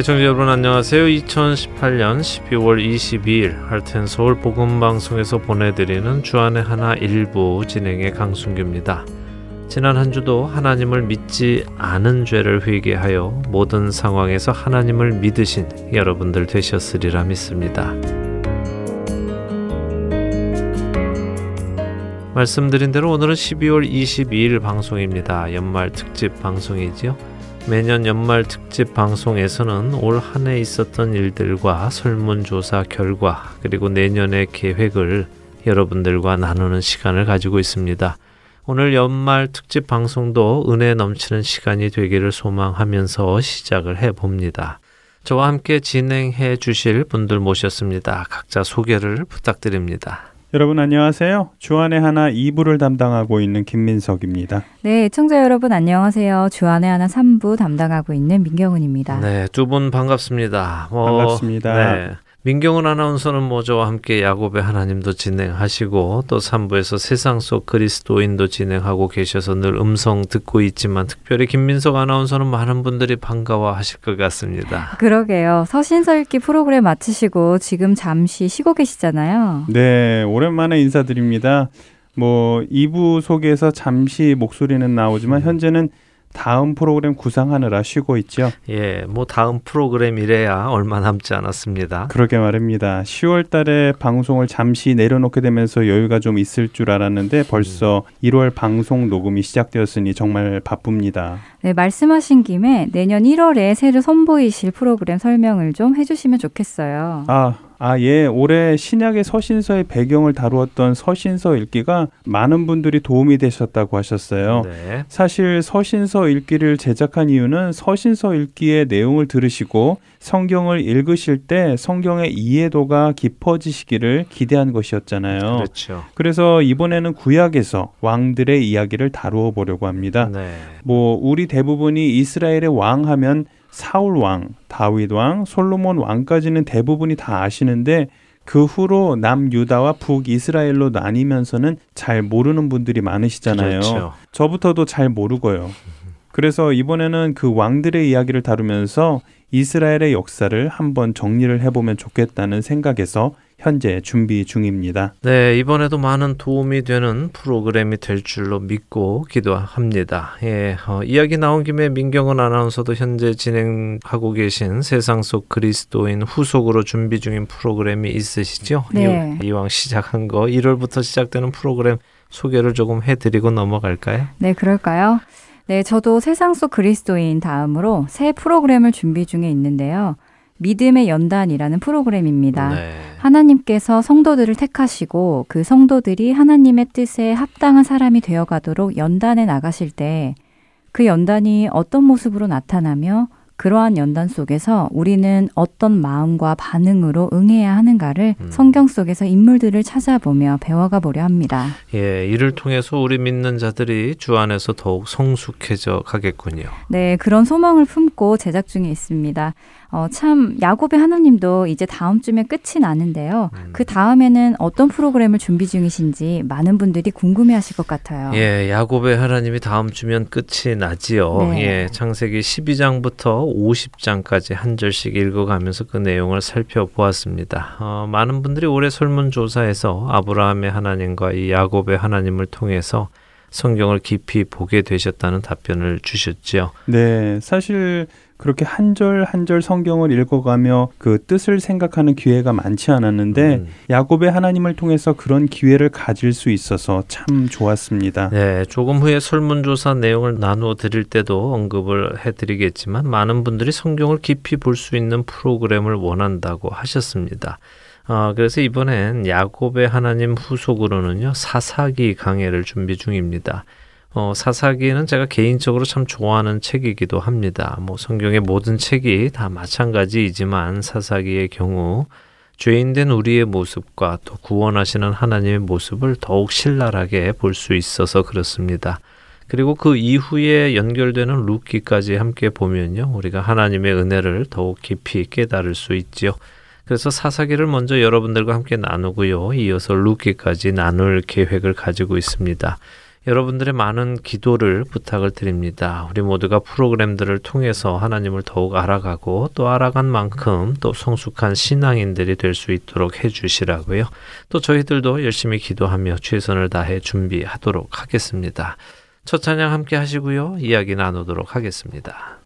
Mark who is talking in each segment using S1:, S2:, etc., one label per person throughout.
S1: 애청자 여러분 안녕하세요. 2018년 12월 22일 할텐 서울 복음 방송에서 보내드리는 주안의 하나 일부 진행의 강순규입니다. 지난 한 주도 하나님을 믿지 않은 죄를 회개하여 모든 상황에서 하나님을 믿으신 여러분들 되셨으리라 믿습니다. 말씀드린 대로 오늘은 12월 22일 방송입니다. 연말 특집 방송이지요. 매년 연말 특집 방송에서는 올 한 해 있었던 일들과 설문조사 결과 그리고 내년의 계획을 여러분들과 나누는 시간을 가지고 있습니다. 오늘 연말 특집 방송도 은혜 넘치는 시간이 되기를 소망하면서 시작을 해 봅니다. 저와 함께 진행해 주실 분들 모셨습니다. 각자 소개를 부탁드립니다.
S2: 여러분 안녕하세요. 주안의 하나 2부를 담당하고 있는 김민석입니다.
S3: 네, 청자 여러분 안녕하세요. 주안의 하나 3부 담당하고 있는 민경은입니다.
S1: 네, 두 분 반갑습니다.
S2: 뭐, 반갑습니다. 네.
S1: 민경훈 아나운서는 뭐 저와 함께 야곱의 하나님도 진행하시고 또 3부에서 세상 속 그리스도인도 진행하고 계셔서 늘 음성 듣고 있지만 특별히 김민석 아나운서는 많은 분들이 반가워하실 것 같습니다.
S3: 그러게요. 서신서 읽기 프로그램 마치시고 지금 잠시 쉬고 계시잖아요.
S2: 네, 오랜만에 인사드립니다. 뭐 2부 속에서 잠시 목소리는 나오지만 현재는 다음 프로그램 구상하느라 쉬고 있죠.
S1: 예, 뭐 다음 프로그램이래야 얼마 남지 않았습니다.
S2: 그러게 말입니다. 10월 달에 방송을 잠시 내려놓게 되면서 여유가 좀 있을 줄 알았는데 벌써 음. 1월 방송 녹음이 시작되었으니 정말 바쁩니다.
S3: 네, 말씀하신 김에 내년 1월에 새로 선보이실 프로그램 설명을 좀 해주시면 좋겠어요.
S2: 아, 아, 예. 올해 신약의 서신서의 배경을 다루었던 서신서 읽기가 많은 분들이 도움이 되셨다고 하셨어요. 네. 사실 서신서 읽기를 제작한 이유는 서신서 읽기의 내용을 들으시고 성경을 읽으실 때 성경의 이해도가 깊어지시기를 기대한 것이었잖아요.
S1: 그렇죠.
S2: 그래서 이번에는 구약에서 왕들의 이야기를 다루어 보려고 합니다. 네. 뭐 우리 대부분이 이스라엘의 왕 하면 사울 왕, 다윗 왕, 솔로몬 왕까지는 대부분이 다 아시는데 그 후로 남유다와 북이스라엘로 나뉘면서는 잘 모르는 분들이 많으시잖아요. 그렇죠. 저부터도 잘 모르고요. 그래서 이번에는 그 왕들의 이야기를 다루면서 이스라엘의 역사를 한번 정리를 해보면 좋겠다는 생각에서 현재 준비 중입니다.
S1: 네, 이번에도 많은 도움이 되는 프로그램이 될 줄로 믿고 기도합니다. 예, 어, 이야기 나온 김에 민경은 아나운서도 현재 진행하고 계신 세상 속 그리스도인 후속으로 준비 중인 프로그램이 있으시죠?
S3: 네.
S1: 이, 이왕 시작한 거 1월부터 시작되는 프로그램 소개를 조금 해드리고 넘어갈까요?
S3: 네, 그럴까요? 네, 저도 세상 속 그리스도인 다음으로 새 프로그램을 준비 중에 있는데요. 믿음의 연단이라는 프로그램입니다. 네. 하나님께서 성도들을 택하시고 그 성도들이 하나님의 뜻에 합당한 사람이 되어 가도록 연단에 나가실 때 그 연단이 어떤 모습으로 나타나며 그러한 연단 속에서 우리는 어떤 마음과 반응으로 응해야 하는가를 음. 성경 속에서 인물들을 찾아보며 배워가 보려 합니다.
S1: 예, 이를 통해서 우리 믿는 자들이 주 안에서 더욱 성숙해져 가겠군요.
S3: 네, 그런 소망을 품고 제작 중에 있습니다. 어, 참 야곱의 하나님도 이제 다음 주면 끝이 나는데요. 음. 그 다음에는 어떤 프로그램을 준비 중이신지 많은 분들이 궁금해하실 것 같아요.
S1: 예, 야곱의 하나님이 다음 주면 끝이 나지요. 네. 예, 창세기 12장부터 50장까지 한 절씩 읽어가면서 그 내용을 살펴보았습니다. 어, 많은 분들이 올해 설문조사에서 아브라함의 하나님과 이 야곱의 하나님을 통해서 성경을 깊이 보게 되셨다는 답변을 주셨지요.
S2: 네, 사실 그렇게 한 절 한 절 성경을 읽어가며 그 뜻을 생각하는 기회가 많지 않았는데 음. 야곱의 하나님을 통해서 그런 기회를 가질 수 있어서 참 좋았습니다.
S1: 네, 조금 후에 설문조사 내용을 나누어 드릴 때도 언급을 해드리겠지만 많은 분들이 성경을 깊이 볼 수 있는 프로그램을 원한다고 하셨습니다. 어, 그래서 이번엔 야곱의 하나님 후속으로는요 사사기 강해를 준비 중입니다. 어, 사사기는 제가 개인적으로 참 좋아하는 책이기도 합니다. 뭐 성경의 모든 책이 다 마찬가지이지만 사사기의 경우 죄인된 우리의 모습과 또 구원하시는 하나님의 모습을 더욱 신랄하게 볼 수 있어서 그렇습니다. 그리고 그 이후에 연결되는 루키까지 함께 보면요. 우리가 하나님의 은혜를 더욱 깊이 깨달을 수 있지요. 그래서 사사기를 먼저 여러분들과 함께 나누고요. 이어서 루키까지 나눌 계획을 가지고 있습니다.
S4: 여러분들의 많은 기도를 부탁을 드립니다. 우리 모두가 프로그램들을 통해서 하나님을 더욱 알아가고 또 알아간 만큼 또 성숙한 신앙인들이 될 수 있도록 해주시라고요. 또 저희들도 열심히 기도하며 최선을 다해 준비하도록 하겠습니다. 첫 찬양 함께 하시고요. 이야기 나누도록 하겠습니다.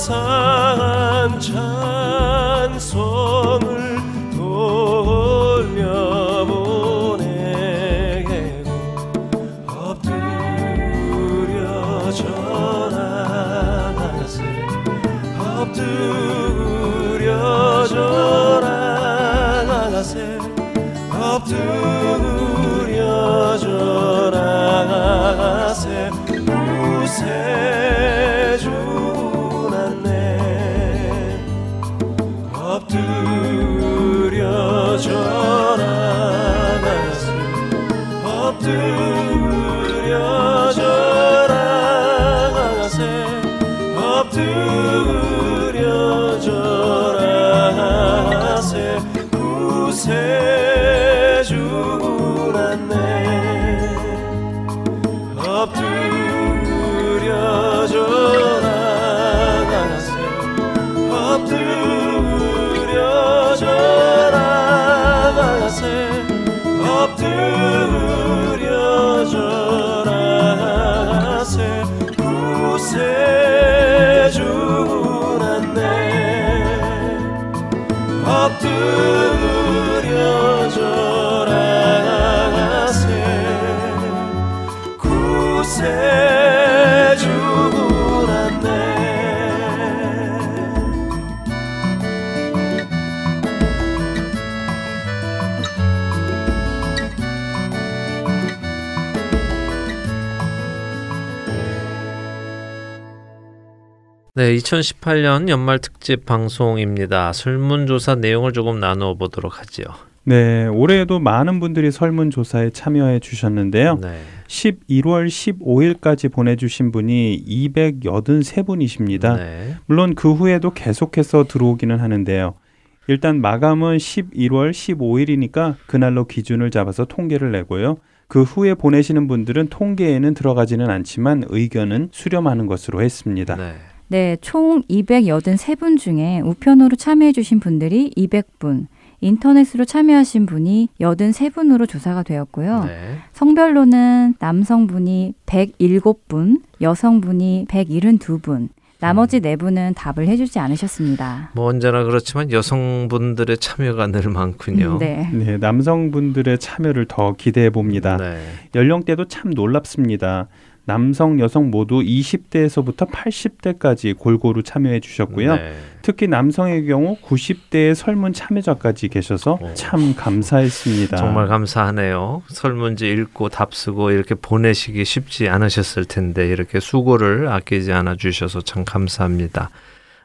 S4: sun. 네, 2018년 연말 특집 방송입니다. 설문조사 내용을 조금 나누어 보도록 하지요.
S2: 네, 올해에도 많은 분들이 설문조사에 참여해 주셨는데요. 네. 11월 15일까지 보내주신 분이 283분이십니다. 네. 물론 그 후에도 계속해서 들어오기는 하는데요. 일단 마감은 11월 15일이니까 그날로 기준을 잡아서 통계를 내고요. 그 후에 보내시는 분들은 통계에는 들어가지는 않지만 의견은 수렴하는 것으로 했습니다. 네.
S3: 네, 총 283분 중에 우편으로 참여해 주신 분들이 200분, 인터넷으로 참여하신 분이 83분으로 조사가 되었고요. 네. 성별로는 남성분이 107분, 여성분이 172분, 나머지 음. 네 분은 답을 해주지 않으셨습니다.
S4: 뭐 언제나 그렇지만 여성분들의 참여가 늘 많군요.
S2: 네. 네 남성분들의 참여를 더 기대해 봅니다. 네. 연령대도 참 놀랍습니다. 남성, 여성 모두 20대에서부터 80대까지 골고루 참여해 주셨고요. 네. 특히 남성의 경우 90대의 설문 참여자까지 계셔서 오. 참 감사했습니다.
S1: 정말 감사하네요. 설문지 읽고 답 쓰고 이렇게 보내시기 쉽지 않으셨을 텐데 이렇게 수고를 아끼지 않아 주셔서 참 감사합니다.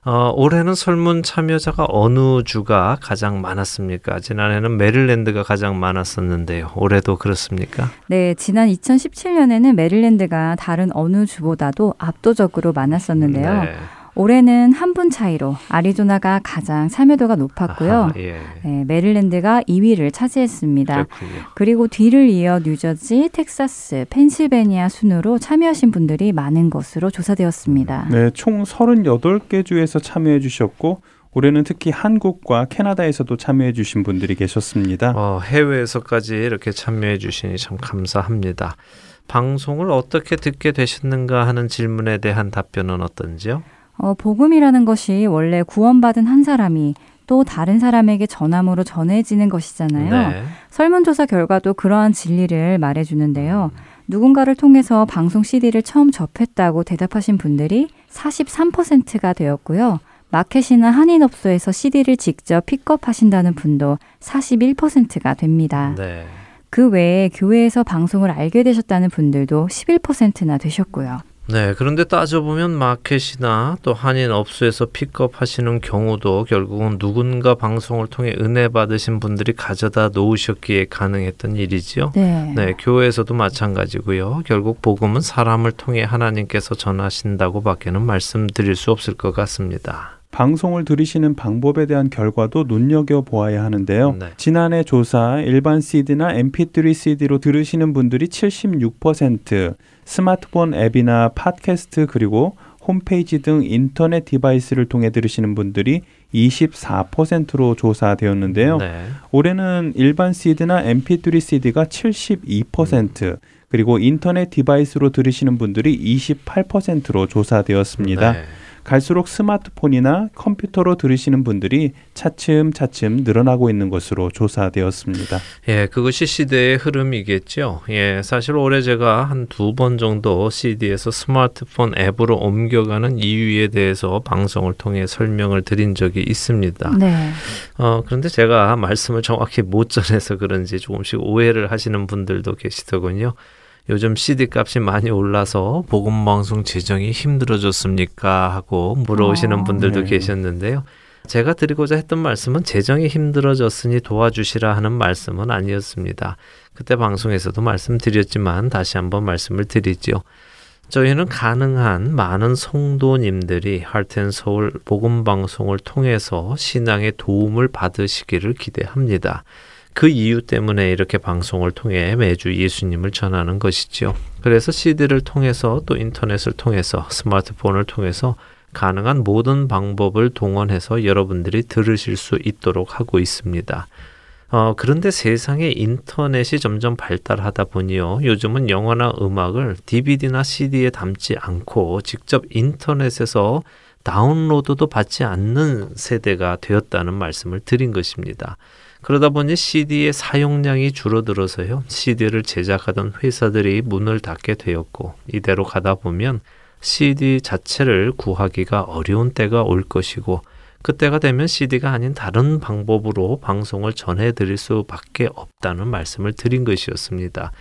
S1: 어, 올해는 설문 참여자가 어느 주가 가장 많았습니까? 지난해는 메릴랜드가 가장 많았었는데요. 올해도 그렇습니까?
S3: 네, 지난 2017년에는 메릴랜드가 다른 어느 주보다도 압도적으로 많았었는데요. 네. 올해는 한 분 차이로 아리조나가 가장 참여도가 높았고요. 아하, 예. 네, 메릴랜드가 2위를 차지했습니다. 그렇군요. 그리고 뒤를 이어 뉴저지, 텍사스, 펜실베니아 순으로 참여하신 분들이 많은 것으로 조사되었습니다.
S2: 네, 총 38개 주에서 참여해 주셨고 올해는 특히 한국과 캐나다에서도 참여해 주신 분들이 계셨습니다.
S1: 어, 해외에서까지 이렇게 참여해 주시니 참 감사합니다. 방송을 어떻게 듣게 되셨는가 하는 질문에 대한 답변은 어떤지요?
S3: 어, 복음이라는 것이 원래 구원받은 한 사람이 또 다른 사람에게 전함으로 전해지는 것이잖아요. 네. 설문조사 결과도 그러한 진리를 말해주는데요. 누군가를 통해서 방송 CD를 처음 접했다고 대답하신 분들이 43%가 되었고요. 마켓이나 한인업소에서 CD를 직접 픽업하신다는 분도 41%가 됩니다. 네. 그 외에 교회에서 방송을 알게 되셨다는 분들도 11%나 되셨고요.
S1: 네, 그런데 따져보면 마켓이나 또 한인 업소에서 픽업하시는 경우도 결국은 누군가 방송을 통해 은혜 받으신 분들이 가져다 놓으셨기에 가능했던 일이지요. 네. 네, 교회에서도 마찬가지고요. 결국 복음은 사람을 통해 하나님께서 전하신다고 밖에는 말씀드릴 수 없을 것 같습니다.
S2: 방송을 들으시는 방법에 대한 결과도 눈여겨 보아야 하는데요. 네. 지난해 조사 일반 CD나 MP3 CD로 들으시는 분들이 76%, 스마트폰 앱이나 팟캐스트 그리고 홈페이지 등 인터넷 device를 통해 들으시는 분들이 24%로 조사되었는데요. 네. 올해는 일반 CD나 MP3 CD가 72%, 음. 그리고 인터넷 device로 들으시는 분들이 28%로 조사되었습니다. 네. 갈수록 스마트폰이나 컴퓨터로 들으시는 분들이 차츰 차츰 늘어나고 있는 것으로 조사되었습니다.
S1: 예, 그것이 시대의 흐름이겠죠. 예, 사실 올해 제가 한 두 번 정도 CD에서 스마트폰 앱으로 옮겨가는 이유에 대해서 방송을 통해 설명을 드린 적이 있습니다. 네. 어, 그런데 제가 말씀을 정확히 못 전해서 그런지 조금씩 오해를 하시는 분들도 계시더군요. 요즘 CD 값이 많이 올라서 복음 방송 재정이 힘들어졌습니까 하고 물어오시는 아, 분들도 네. 계셨는데요. 제가 드리고자 했던 말씀은 재정이 힘들어졌으니 도와주시라 하는 말씀은 아니었습니다. 그때 방송에서도 말씀드렸지만 다시 한번 말씀을 드리죠. 저희는 가능한 많은 성도님들이 할텐서울 복음 방송을 통해서 신앙의 도움을 받으시기를 기대합니다. 그 이유 때문에 이렇게 방송을 통해 매주 예수님을 전하는 것이지요. 그래서 CD를 통해서 또 인터넷을 통해서 스마트폰을 통해서 가능한 모든 방법을 동원해서 여러분들이 들으실 수 있도록 하고 있습니다. 어, 그런데 세상에 인터넷이 점점 발달하다 보니요. 요즘은 영화나 음악을 DVD나 CD에 담지 않고 직접 인터넷에서 다운로드도 받지 않는 세대가 되었다는 말씀을 드린 것입니다. 그러다 보니 CD의 사용량이 줄어들어서요. CD를 제작하던 회사들이 문을 닫게 되었고 이대로 가다 보면 CD 자체를 구하기가 어려운 때가 올 것이고 그때가 되면 CD가 아닌 다른 방법으로 방송을 전해 드릴 수밖에 없다는 말씀을 드린 것이었습니다.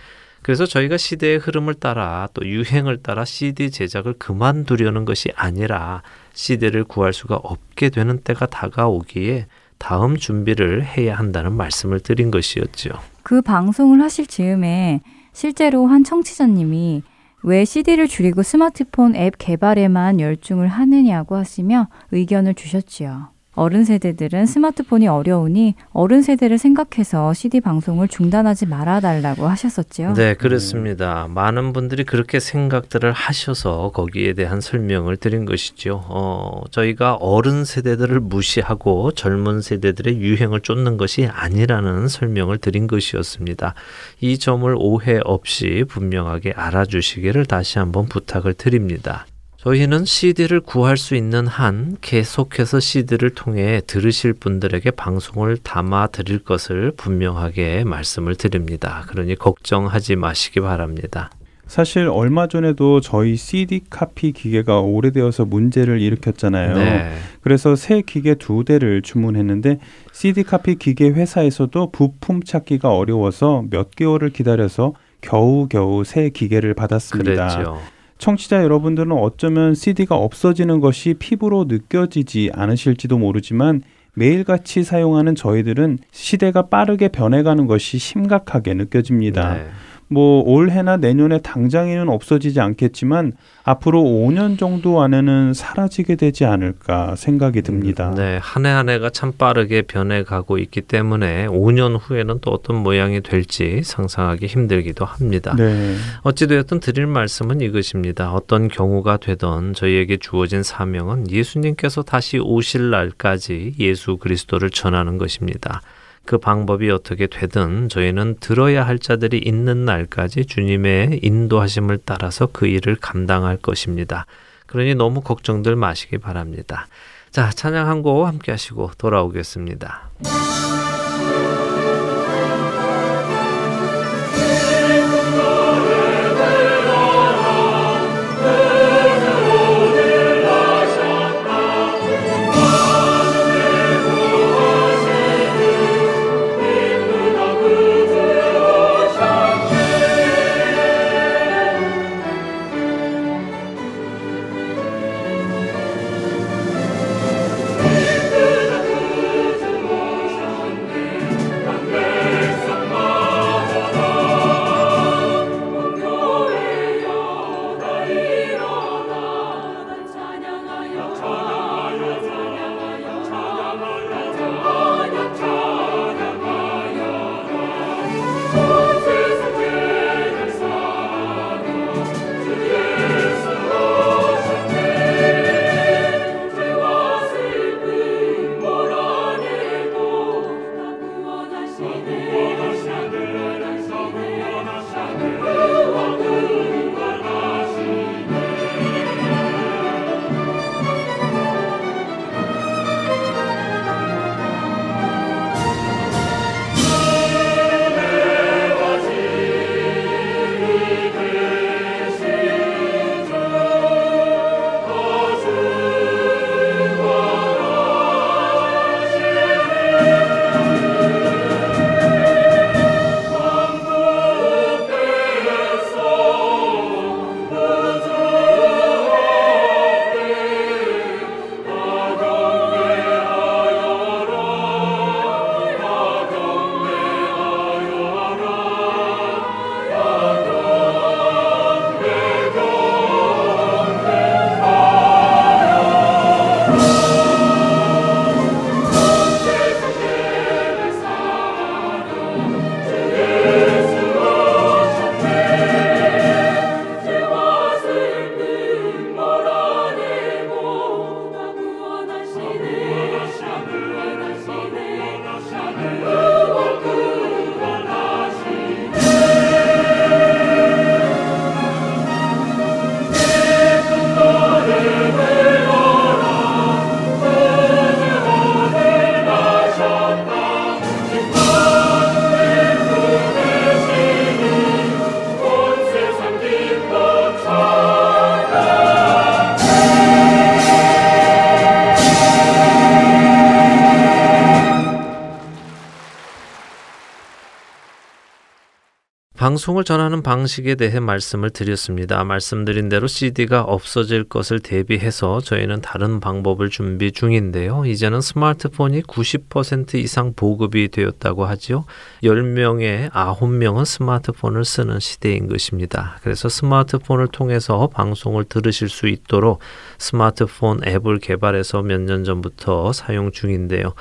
S1: 그래서 저희가 시대의 흐름을 따라 또 유행을 따라 CD 제작을 그만두려는 것이 아니라 CD를 구할 수가 없게 되는 때가 다가오기에 다음 준비를 해야 한다는 말씀을 드린 것이었죠.
S3: 그 방송을 하실 즈음에 실제로 한 청취자님이 왜 CD를 줄이고 스마트폰 앱 개발에만 열중을 하느냐고 하시며 의견을 주셨지요. 어른 세대들은 스마트폰이 어려우니 어른 세대를 생각해서 CD 방송을 중단하지 말아달라고 하셨었지요.
S1: 네, 그렇습니다. 음. 많은 분들이 그렇게 생각들을 하셔서 거기에 대한 설명을 드린 것이죠. 어, 저희가 어른 세대들을 무시하고 젊은 세대들의 유행을 쫓는 것이 아니라는 설명을 드린 것이었습니다. 이 점을 오해 없이 분명하게 알아주시기를 다시 한번 부탁을 드립니다. 저희는 CD를 구할 수 있는 한 계속해서 CD를 통해 들으실 분들에게 방송을 담아 드릴 것을 분명하게 말씀을 드립니다. 그러니 걱정하지 마시기 바랍니다.
S2: 사실 얼마 전에도 저희 CD 카피 기계가 오래되어서 문제를 일으켰잖아요. 네. 그래서 새 기계 두 대를 주문했는데 CD 카피 기계 회사에서도 부품 찾기가 어려워서 몇 개월을 기다려서 겨우겨우 새 기계를 받았습니다. 그랬죠. 청취자 여러분들은 어쩌면 CD가 없어지는 것이 피부로 느껴지지 않으실지도 모르지만 매일같이 사용하는 저희들은 시대가 빠르게 변해가는 것이 심각하게 느껴집니다. 네. 뭐 올해나 내년에 당장에는 없어지지 않겠지만 앞으로 5년 정도 안에는 사라지게 되지 않을까 생각이 듭니다.
S1: 음, 네, 한 해 한 해가 참 빠르게 변해가고 있기 때문에 5년 후에는 또 어떤 모양이 될지 상상하기 힘들기도 합니다. 네. 어찌되었든 드릴 말씀은 이것입니다. 어떤 경우가 되던 저희에게 주어진 사명은 예수님께서 다시 오실 날까지 예수 그리스도를 전하는 것입니다. 그 방법이 어떻게 되든 저희는 들어야 할 자들이 있는 날까지 주님의 인도하심을 따라서 그 일을 감당할 것입니다. 그러니 너무 걱정들 마시기 바랍니다. 자, 찬양 한 곡 함께 하시고 돌아오겠습니다. 방송을 전하는 방식에 대해 말씀을 드렸습니다. 말씀드린 대로 CD가 없어질 것을 대비해서 저희는 다른 방법을 준비 중인데요. 이제는 스마트폰이 90% 이상 보급이 되었다고 하지요. 10명에 9명은 스마트폰을 쓰는 시대인 것입니다. 그래서 스마트폰을 통해서 방송을 들으실 수 있도록 스마트폰 앱을 개발해서 몇 년 전부터 사용 중인데요.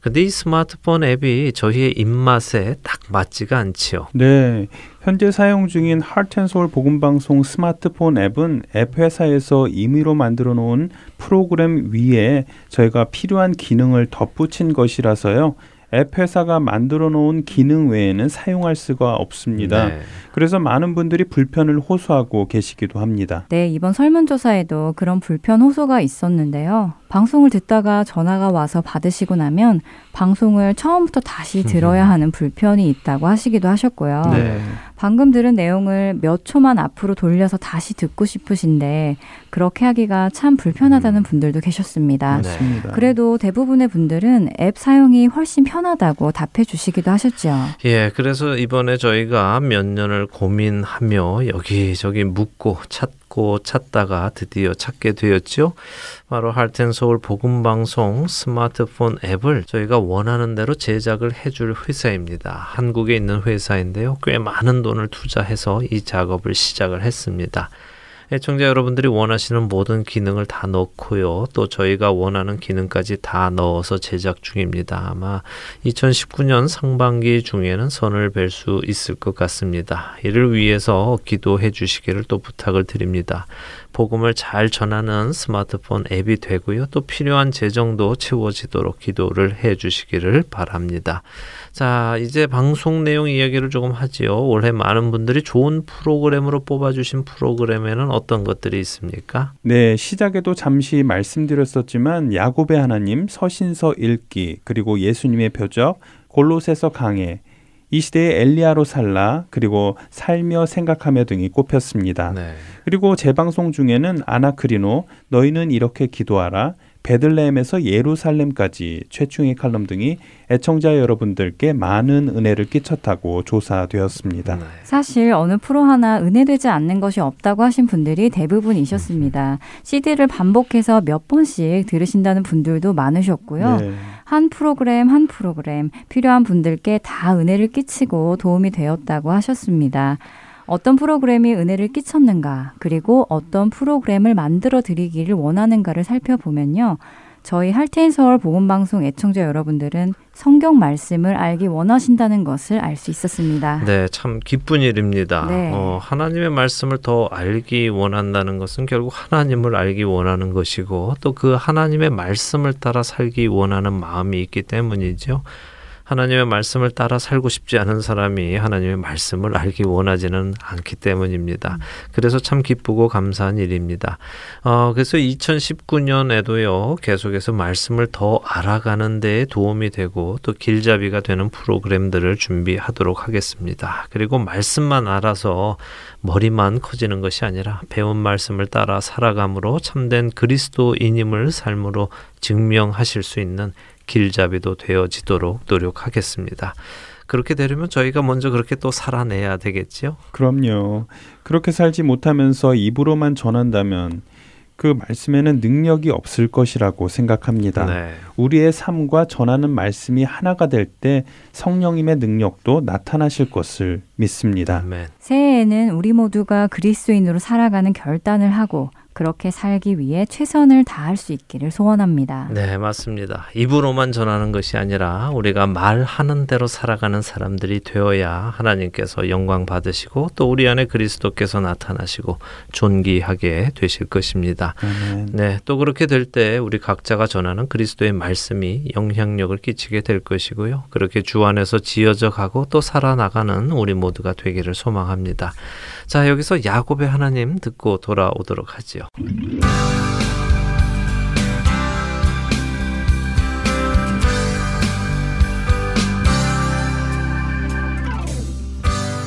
S1: 근데 이 스마트폰 앱이 저희의 입맛에 딱 맞지가 않지요.
S2: 네. 현재 사용 중인 하트앤소울 복음방송 스마트폰 앱은 앱 회사에서 임의로 만들어 놓은 프로그램 위에 저희가 필요한 기능을 덧붙인 것이라서요. 앱 회사가 만들어 놓은 기능 외에는 사용할 수가 없습니다. 네. 그래서 많은 분들이 불편을 호소하고 계시기도 합니다.
S3: 네, 이번 설문조사에도 그런 불편 호소가 있었는데요. 방송을 듣다가 전화가 와서 받으시고 나면 방송을 처음부터 다시 들어야 하는 불편이 있다고 하시기도 하셨고요. 네. 방금 들은 내용을 몇 초만 앞으로 돌려서 다시 듣고 싶으신데 그렇게 하기가 참 불편하다는 음. 분들도 계셨습니다. 네. 그래도 대부분의 분들은 앱 사용이 훨씬 편하다고 답해 주시기도 하셨죠.
S1: 예, 그래서 이번에 저희가 몇 년을 고민하며 여기저기 묻고 찾고 찾다가 드디어 찾게 되었죠. 바로 할텐 서울 복음 방송 스마트폰 앱을 저희가 원하는 대로 제작을 해줄 회사입니다. 한국에 있는 회사인데요. 꽤 많은 돈을 투자해서 이 작업을 시작을 했습니다. 애청자 여러분들이 원하시는 모든 기능을 다 넣고요. 또 저희가 원하는 기능까지 다 넣어서 제작 중입니다. 아마 2019년 상반기 중에는 선을 뵐 수 있을 것 같습니다. 이를 위해서 기도해 주시기를 또 부탁을 드립니다. 복음을 잘 전하는 스마트폰 앱이 되고요. 또 필요한 재정도 채워지도록 기도를 해 주시기를 바랍니다. 자, 이제 방송 내용 이야기를 조금 하지요. 올해 많은 분들이 좋은 프로그램으로 뽑아주신 프로그램에는 어떤 것들이 있습니까?
S2: 네, 시작에도 잠시 말씀드렸었지만 야곱의 하나님, 서신서 읽기, 그리고 예수님의 표적, 골로새서 강해, 이 시대의 엘리야로 살라 그리고 살며 생각하며 등이 꼽혔습니다. 네. 그리고 재방송 중에는 아나크리노 너희는 이렇게 기도하라 베들레헴에서 예루살렘까지 최충의 칼럼 등이 애청자 여러분들께 많은 은혜를 끼쳤다고 조사되었습니다. 네.
S3: 사실 어느 프로 하나 은혜되지 않는 것이 없다고 하신 분들이 대부분이셨습니다. CD를 반복해서 몇 번씩 들으신다는 분들도 많으셨고요. 네. 한 프로그램 한 프로그램 필요한 분들께 다 은혜를 끼치고 도움이 되었다고 하셨습니다. 어떤 프로그램이 은혜를 끼쳤는가, 그리고 어떤 프로그램을 만들어 드리기를 원하는가를 살펴보면요. 저희 할테인 서울 보건방송 애청자 여러분들은 성경 말씀을 알기 원하신다는 것을 알 수 있었습니다.
S1: 네, 참 기쁜 일입니다. 네. 어, 하나님의 말씀을 더 알기 원한다는 것은 결국 하나님을 알기 원하는 것이고 또 그 하나님의 말씀을 따라 살기 원하는 마음이 있기 때문이죠. 하나님의 말씀을 따라 살고 싶지 않은 사람이 하나님의 말씀을 알기 원하지는 않기 때문입니다. 음. 그래서 참 기쁘고 감사한 일입니다. 어, 그래서 2019년에도요, 계속해서 말씀을 더 알아가는 데 도움이 되고 또 길잡이가 되는 프로그램들을 준비하도록 하겠습니다. 그리고 말씀만 알아서 머리만 커지는 것이 아니라 배운 말씀을 따라 살아감으로 참된 그리스도인임을 삶으로 증명하실 수 있는 길잡이도 되어지도록 노력하겠습니다. 그렇게 되려면 저희가 먼저 그렇게 또 살아내야 되겠지요?
S2: 그럼요. 그렇게 살지 못하면서 입으로만 전한다면 그 말씀에는 능력이 없을 것이라고 생각합니다. 네. 우리의 삶과 전하는 말씀이 하나가 될 때 성령님의 능력도 나타나실 것을 믿습니다. 아멘.
S3: 새해에는 우리 모두가 그리스도인으로 살아가는 결단을 하고 그렇게 살기 위해 최선을 다할 수 있기를 소원합니다.
S1: 네, 맞습니다. 입으로만 전하는 것이 아니라 우리가 말하는 대로 살아가는 사람들이 되어야 하나님께서 영광 받으시고 또 우리 안에 그리스도께서 나타나시고 존귀하게 되실 것입니다. 아멘. 네, 또 그렇게 될 때 우리 각자가 전하는 그리스도의 말씀이 영향력을 끼치게 될 것이고요. 그렇게 주 안에서 지어져 가고 또 살아나가는 우리 모두가 되기를 소망합니다. 자, 여기서 야곱의 하나님 듣고 돌아오도록 하지요.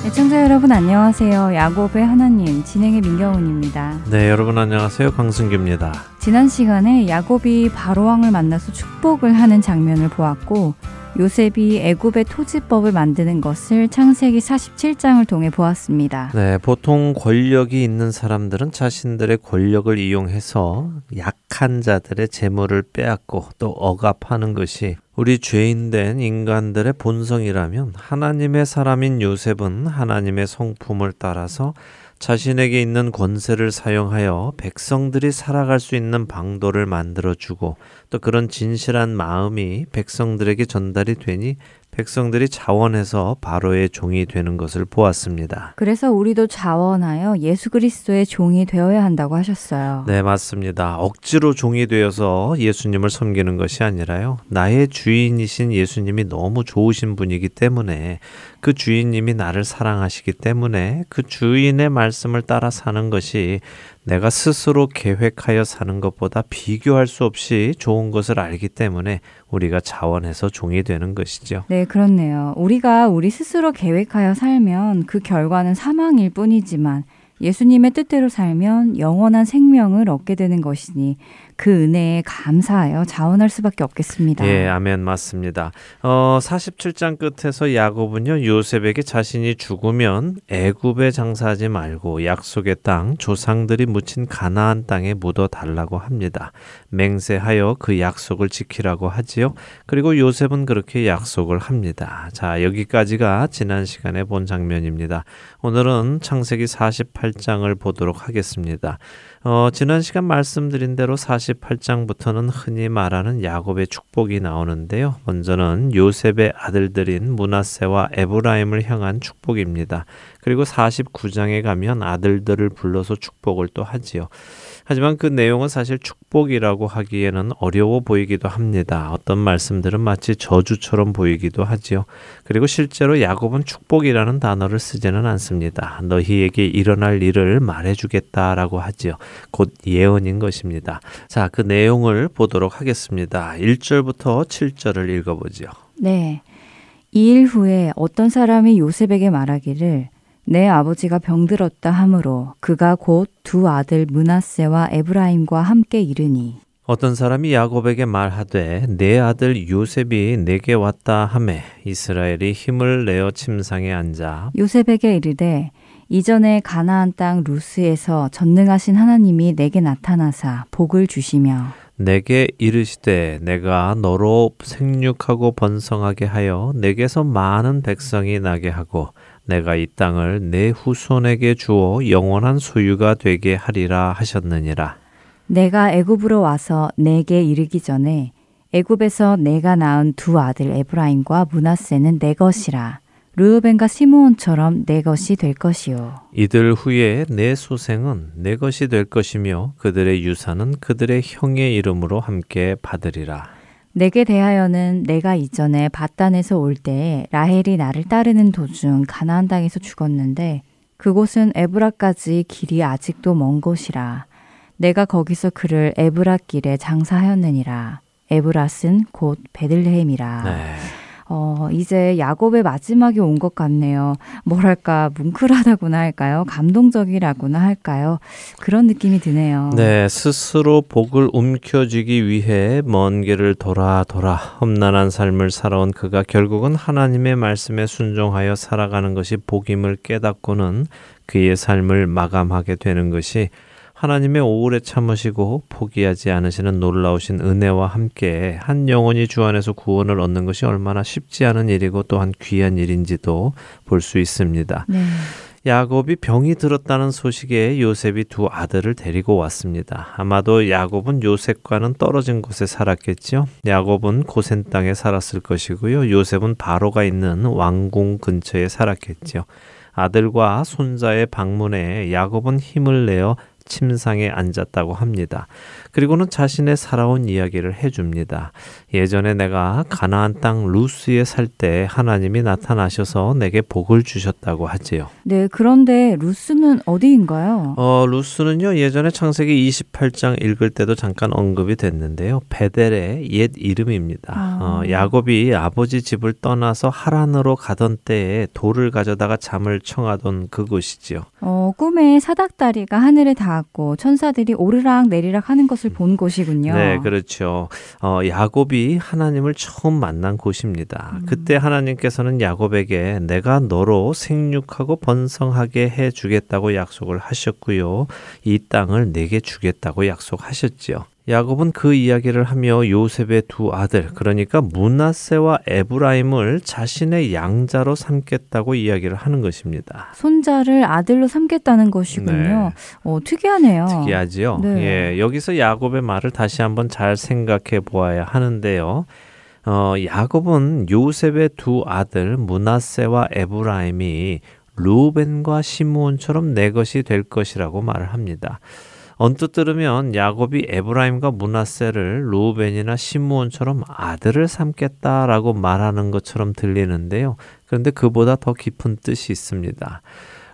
S3: 애청자 여러분 안녕하세요. 야곱의 하나님 진행의 민경훈입니다.
S1: 네, 여러분 안녕하세요. 강승규입니다.
S3: 지난 시간에 야곱이 바로 왕을 만나서 축복을 하는 장면을 보았고 요셉이 애굽의 토지법을 만드는 것을 창세기 47장을 통해 보았습니다.
S1: 네, 보통 권력이 있는 사람들은 자신들의 권력을 이용해서 약한 자들의 재물을 빼앗고 또 억압하는 것이 우리 죄인된 인간들의 본성이라면 하나님의 사람인 요셉은 하나님의 성품을 따라서 자신에게 있는 권세를 사용하여 백성들이 살아갈 수 있는 방도를 만들어 주고 또 그런 진실한 마음이 백성들에게 전달이 되니 백성들이 자원해서 바로의 종이 되는 것을 보았습니다.
S3: 그래서 우리도 자원하여 예수 그리스도의 종이 되어야 한다고 하셨어요.
S1: 네, 맞습니다. 억지로 종이 되어서 예수님을 섬기는 것이 아니라요. 나의 주인이신 예수님이 너무 좋으신 분이기 때문에 그 주인님이 나를 사랑하시기 때문에 그 주인의 말씀을 따라 사는 것이 내가 스스로 계획하여 사는 것보다 비교할 수 없이 좋은 것을 알기 때문에 우리가 자원해서 종이 되는 것이죠.
S3: 네, 그렇네요. 우리가 우리 스스로 계획하여 살면 그 결과는 사망일 뿐이지만 예수님의 뜻대로 살면 영원한 생명을 얻게 되는 것이니 그 은혜에 감사하여 자원할 수밖에 없겠습니다.
S1: 예, 아멘 맞습니다. 어, 47장 끝에서 야곱은요 요셉에게 자신이 죽으면 애굽에 장사하지 말고 약속의 땅 조상들이 묻힌 가나안 땅에 묻어 달라고 합니다. 맹세하여 그 약속을 지키라고 하지요. 그리고 요셉은 그렇게 약속을 합니다. 자, 여기까지가 지난 시간에 본 장면입니다. 오늘은 창세기 48장을 보도록 하겠습니다. 어, 지난 시간 말씀드린 대로 48장부터는 흔히 말하는 야곱의 축복이 나오는데요. 먼저는 요셉의 아들들인 문하세와 에브라임을 향한 축복입니다. 그리고 49장에 가면 아들들을 불러서 축복을 또 하지요. 하지만 그 내용은 사실 축복이라고 하기에는 어려워 보이기도 합니다. 어떤 말씀들은 마치 저주처럼 보이기도 하지요. 그리고 실제로 야곱은 축복이라는 단어를 쓰지는 않습니다. 너희에게 일어날 일을 말해주겠다라고 하지요. 곧 예언인 것입니다. 자, 그 내용을 보도록 하겠습니다. 1절부터 7절을 읽어보지요.
S3: 네. 이 일 후에 어떤 사람이 요셉에게 말하기를 내 아버지가 병들었다 하므로 그가 곧 두 아들 문하세와 에브라임과 함께 이르니.
S1: 어떤 사람이 야곱에게 말하되 내 아들 요셉이 내게 왔다 하매 이스라엘이 힘을 내어 침상에 앉아
S3: 요셉에게 이르되 이전에 가나안 땅 루스에서 전능하신 하나님이 내게 나타나사 복을 주시며
S1: 내게 이르시되 내가 너로 생육하고 번성하게 하여 내게서 많은 백성이 나게 하고 내가 이 땅을 내 후손에게 주어 영원한 소유가 되게 하리라 하셨느니라.
S3: 내가 애굽으로 와서 내게 이르기 전에 애굽에서 내가 낳은 두 아들 에브라임과 문하세는 내 것이라. 르우벤과 시므온처럼 내 것이 될 것이요.
S1: 이들 후에 내 소생은 내 것이 될 것이며 그들의 유산은 그들의 형의 이름으로 함께 받으리라.
S3: 내게 대하여는 내가 이전에 바단에서 올 때에 라헬이 나를 따르는 도중 가나안 땅에서 죽었는데 그곳은 에브라까지 길이 아직도 먼 곳이라. 내가 거기서 그를 에브라 길에 장사하였느니라. 에브라스는 곧 베들레헴이라. 네. 어, 이제 야곱의 마지막이 온 것 같네요. 뭐랄까, 뭉클하다고나 할까요? 감동적이라고나 할까요? 그런 느낌이 드네요.
S1: 네, 스스로 복을 움켜쥐기 위해 먼 길을 돌아 돌아 험난한 삶을 살아온 그가 결국은 하나님의 말씀에 순종하여 살아가는 것이 복임을 깨닫고는 그의 삶을 마감하게 되는 것이 하나님의 오래 참으시고 포기하지 않으시는 놀라우신 은혜와 함께 한 영혼이 주 안에서 구원을 얻는 것이 얼마나 쉽지 않은 일이고 또한 귀한 일인지도 볼 수 있습니다. 네. 야곱이 병이 들었다는 소식에 요셉이 두 아들을 데리고 왔습니다. 아마도 야곱은 요셉과는 떨어진 곳에 살았겠지요. 야곱은 고센 땅에 살았을 것이고요. 요셉은 바로가 있는 왕궁 근처에 살았겠지요. 아들과 손자의 방문에 야곱은 힘을 내어 침상에 앉았다고 합니다. 그리고는 자신의 살아온 이야기를 해줍니다. 예전에 내가 가나안 땅 루스에 살 때 하나님이 나타나셔서 내게 복을 주셨다고 하지요.
S3: 네, 그런데 루스는 어디인가요?
S1: 어, 루스는요 예전에 창세기 28장 읽을 때도 잠깐 언급이 됐는데요. 베델의 옛 이름입니다. 아. 어, 야곱이 아버지 집을 떠나서 하란으로 가던 때에 돌을 가져다가 잠을 청하던 그곳이지요.
S3: 어, 꿈에 사닥다리가 하늘에 닿았고 천사들이 오르락 내리락 하는 것을 본 곳이군요.
S1: 네, 그렇죠. 어, 야곱이 하나님을 처음 만난 곳입니다. 음. 그때 하나님께서는 야곱에게 내가 너로 생육하고 번성하게 해 주겠다고 약속을 하셨고요. 이 땅을 내게 주겠다고 약속하셨지요. 야곱은 그 이야기를 하며 요셉의 두 아들, 그러니까 문하세와 에브라임을 자신의 양자로 삼겠다고 이야기를 하는 것입니다.
S3: 손자를 아들로 삼겠다는 것이군요. 네. 어, 특이하네요.
S1: 특이하지요. 네. 예, 여기서 야곱의 말을 다시 한번 잘 생각해 보아야 하는데요. 어, 야곱은 요셉의 두 아들 문하세와 에브라임이 루벤과 시므온처럼 내 것이 될 것이라고 말을 합니다. 언뜻 들으면 야곱이 에브라임과 문하세를 루벤이나 시므온처럼 아들을 삼겠다라고 말하는 것처럼 들리는데요. 그런데 그보다 더 깊은 뜻이 있습니다.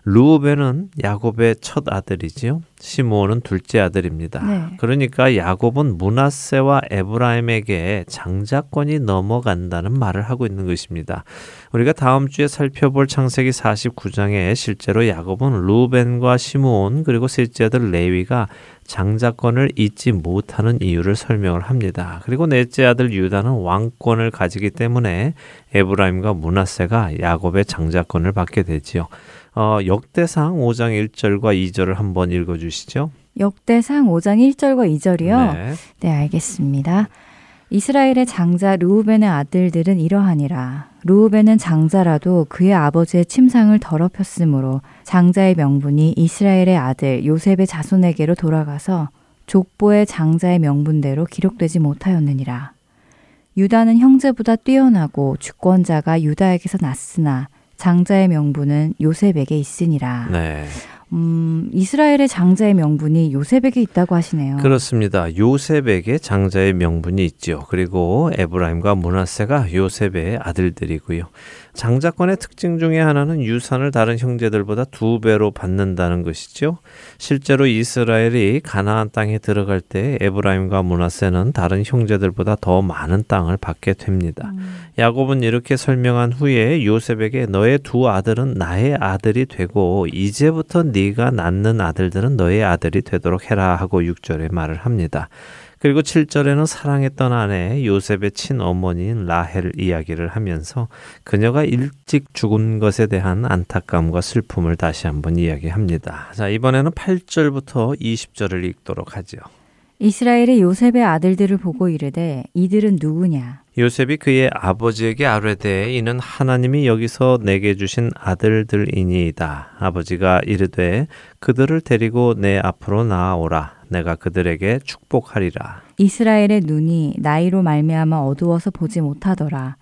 S1: 루벤은 야곱의 첫 아들이지요. 시므온은 둘째 아들입니다. 네. 그러니까 야곱은 문하세와 에브라임에게 장자권이 넘어간다는 말을 하고 있는 것입니다. 우리가 다음 주에 살펴볼 창세기 49장에 실제로 야곱은 루벤과 시므온 그리고 셋째 아들 레위가 장자권을 잊지 못하는 이유를 설명을 합니다. 그리고 넷째 아들 유다는 왕권을 가지기 때문에 에브라임과 문하세가 야곱의 장자권을 받게 되지요. 어, 역대상 5장 1절과 2절을 한번 읽어 주시죠.
S3: 역대상 5장 1절과 2절이요? 네. 네, 알겠습니다. 이스라엘의 장자 루우벤의 아들들은 이러하니라. 루우벤은 장자라도 그의 아버지의 침상을 더럽혔으므로 장자의 명분이 이스라엘의 아들 요셉의 자손에게로 돌아가서 족보의 장자의 명분대로 기록되지 못하였느니라. 유다는 형제보다 뛰어나고 주권자가 유다에게서 났으나 장자의 명분은 요셉에게 있으니라. 네. 음, 이스라엘의 장자의 명분이 요셉에게 있다고 하시네요.
S1: 그렇습니다. 요셉에게 장자의 명분이 있죠. 그리고 에브라임과 문하세가 요셉의 아들들이고요. 장자권의 특징 중에 하나는 유산을 다른 형제들보다 두 배로 받는다는 것이죠. 실제로 이스라엘이 가나안 땅에 들어갈 때 에브라임과 문하세는 다른 형제들보다 더 많은 땅을 받게 됩니다. 음. 야곱은 이렇게 설명한 후에 요셉에게 너의 두 아들은 나의 아들이 되고 이제부터 네가 낳는 아들들은 너의 아들이 되도록 해라 하고 6절에 말을 합니다. 그리고 7절에는 사랑했던 아내 요셉의 친어머니인 라헬 이야기를 하면서 그녀가 일찍 죽은 것에 대한 안타까움과 슬픔을 다시 한번 이야기합니다. 자, 이번에는 8절부터 20절을 읽도록 하죠.
S3: 이스라엘이 요셉의 아들들을 보고 이르되 이들은 누구냐?
S1: 요셉이 그의 아버지에게 아뢰되 이는 하나님이 여기서 내게 주신 아들들이니이다. 아버지가 이르되 그들을 데리고 내 앞으로 나아오라. 내가 그들에게 축복하리라.
S3: 이스라엘의 눈이 나이로 말미암아 어두워서 보지 못하더라.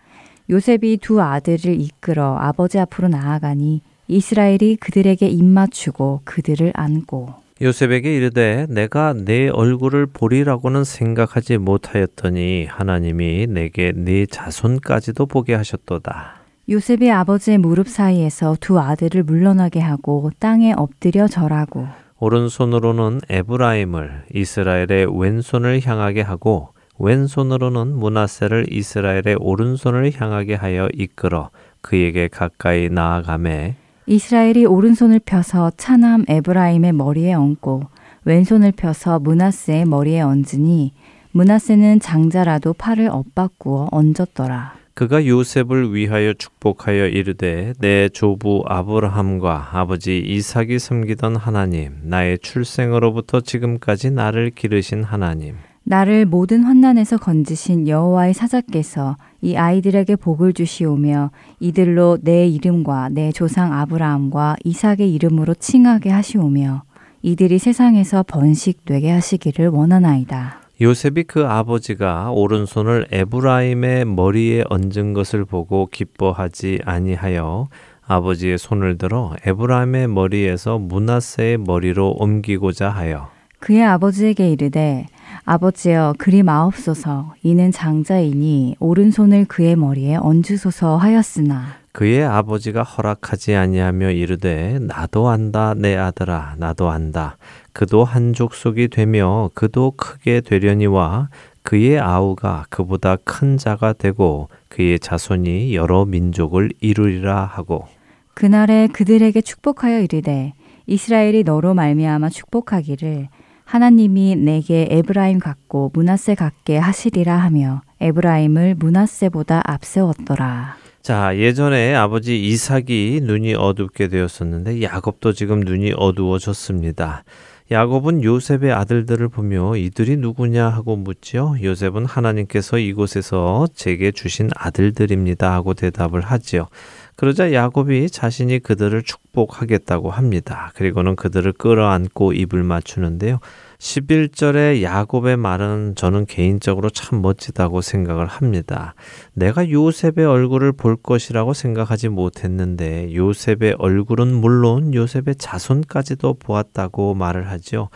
S3: 요셉이 두 아들을 이끌어 아버지 앞으로 나아가니 이스라엘이 그들에게 입맞추고 그들을 안고
S1: 요셉에게 이르되 내가 내 얼굴을 보리라고는 생각하지 못하였더니 하나님이 내게 네 자손까지도 보게 하셨도다.
S3: 요셉이 아버지의 무릎 사이에서 두 아들을 물러나게 하고 땅에 엎드려 절하고
S1: 오른손으로는 에브라임을 이스라엘의 왼손을 향하게 하고 왼손으로는 문하세를 이스라엘의 오른손을 향하게 하여 이끌어 그에게 가까이 나아가매
S3: 이스라엘이 오른손을 펴서 차남 에브라임의 머리에 얹고 왼손을 펴서 문하세의 머리에 얹으니 문하세는 장자라도 팔을 엇바꾸어 얹었더라.
S1: 그가 요셉을 위하여 축복하여 이르되 내 조부 아브라함과 아버지 이삭이 섬기던 하나님 나의 출생으로부터 지금까지 나를 기르신 하나님
S3: 나를 모든 환난에서 건지신 여호와의 사자께서 이 아이들에게 복을 주시오며 이들로 내 이름과 내 조상 아브라함과 이삭의 이름으로 칭하게 하시오며 이들이 세상에서 번식되게 하시기를 원하나이다.
S1: 요셉이 그 아버지가 오른손을 에브라임의 머리에 얹은 것을 보고 기뻐하지 아니하여 아버지의 손을 들어 에브라임의 머리에서 문하세의 머리로 옮기고자 하여
S3: 그의 아버지에게 이르되 아버지여 그리 마옵소서. 이는 장자이니 오른손을 그의 머리에 얹으소서 하였으나.
S1: 그의 아버지가 허락하지 아니하며 이르되 나도 안다 내 아들아 나도 안다 그도 한 족속이 되며 그도 크게 되려니와 그의 아우가 그보다 큰 자가 되고 그의 자손이 여러 민족을 이루리라 하고
S3: 그날에 그들에게 축복하여 이르되 이스라엘이 너로 말미암아 축복하기를 하나님이 내게 에브라임 같고 문하세 같게 하시리라 하며 에브라임을 문하세보다 앞세웠더라.
S1: 자, 예전에 아버지 이삭이 눈이 어둡게 되었었는데 야곱도 지금 눈이 어두워졌습니다. 야곱은 요셉의 아들들을 보며 이들이 누구냐 하고 묻지요. 요셉은 하나님께서 이곳에서 제게 주신 아들들입니다 하고 대답을 하지요. 그러자 야곱이 자신이 그들을 축복하겠다고 합니다. 그리고는 그들을 끌어안고 입을 맞추는데요. 11절의 야곱의 말은 저는 개인적으로 참 멋지다고 생각을 합니다. 내가 요셉의 얼굴을 볼 것이라고 생각하지 못했는데 요셉의 얼굴은 물론 요셉의 자손까지도 보았다고 말을 하죠.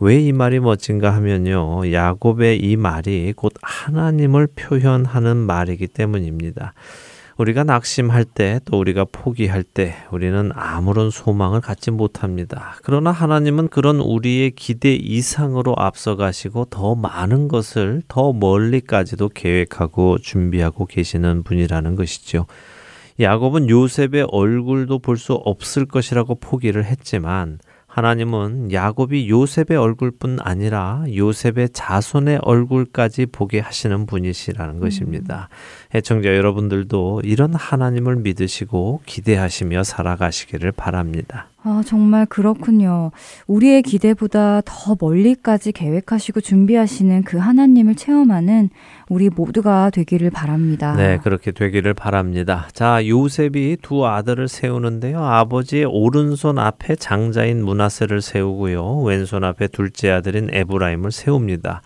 S1: 왜 이 말이 멋진가 하면요. 야곱의 이 말이 곧 하나님을 표현하는 말이기 때문입니다. 우리가 낙심할 때 또 우리가 포기할 때 우리는 아무런 소망을 갖지 못합니다. 그러나 하나님은 그런 우리의 기대 이상으로 앞서가시고 더 많은 것을 더 멀리까지도 계획하고 준비하고 계시는 분이라는 것이죠. 야곱은 요셉의 얼굴도 볼 수 없을 것이라고 포기를 했지만 하나님은 야곱이 요셉의 얼굴뿐 아니라 요셉의 자손의 얼굴까지 보게 하시는 분이시라는 음. 것입니다. 애청자 여러분들도 이런 하나님을 믿으시고 기대하시며 살아가시기를 바랍니다.
S3: 아, 정말 그렇군요. 우리의 기대보다 더 멀리까지 계획하시고 준비하시는 그 하나님을 체험하는 우리 모두가 되기를 바랍니다.
S1: 네, 그렇게 되기를 바랍니다. 자, 요셉이 두 아들을 세우는데요. 아버지의 오른손 앞에 장자인 문하세를 세우고요. 왼손 앞에 둘째 아들인 에브라임을 세웁니다.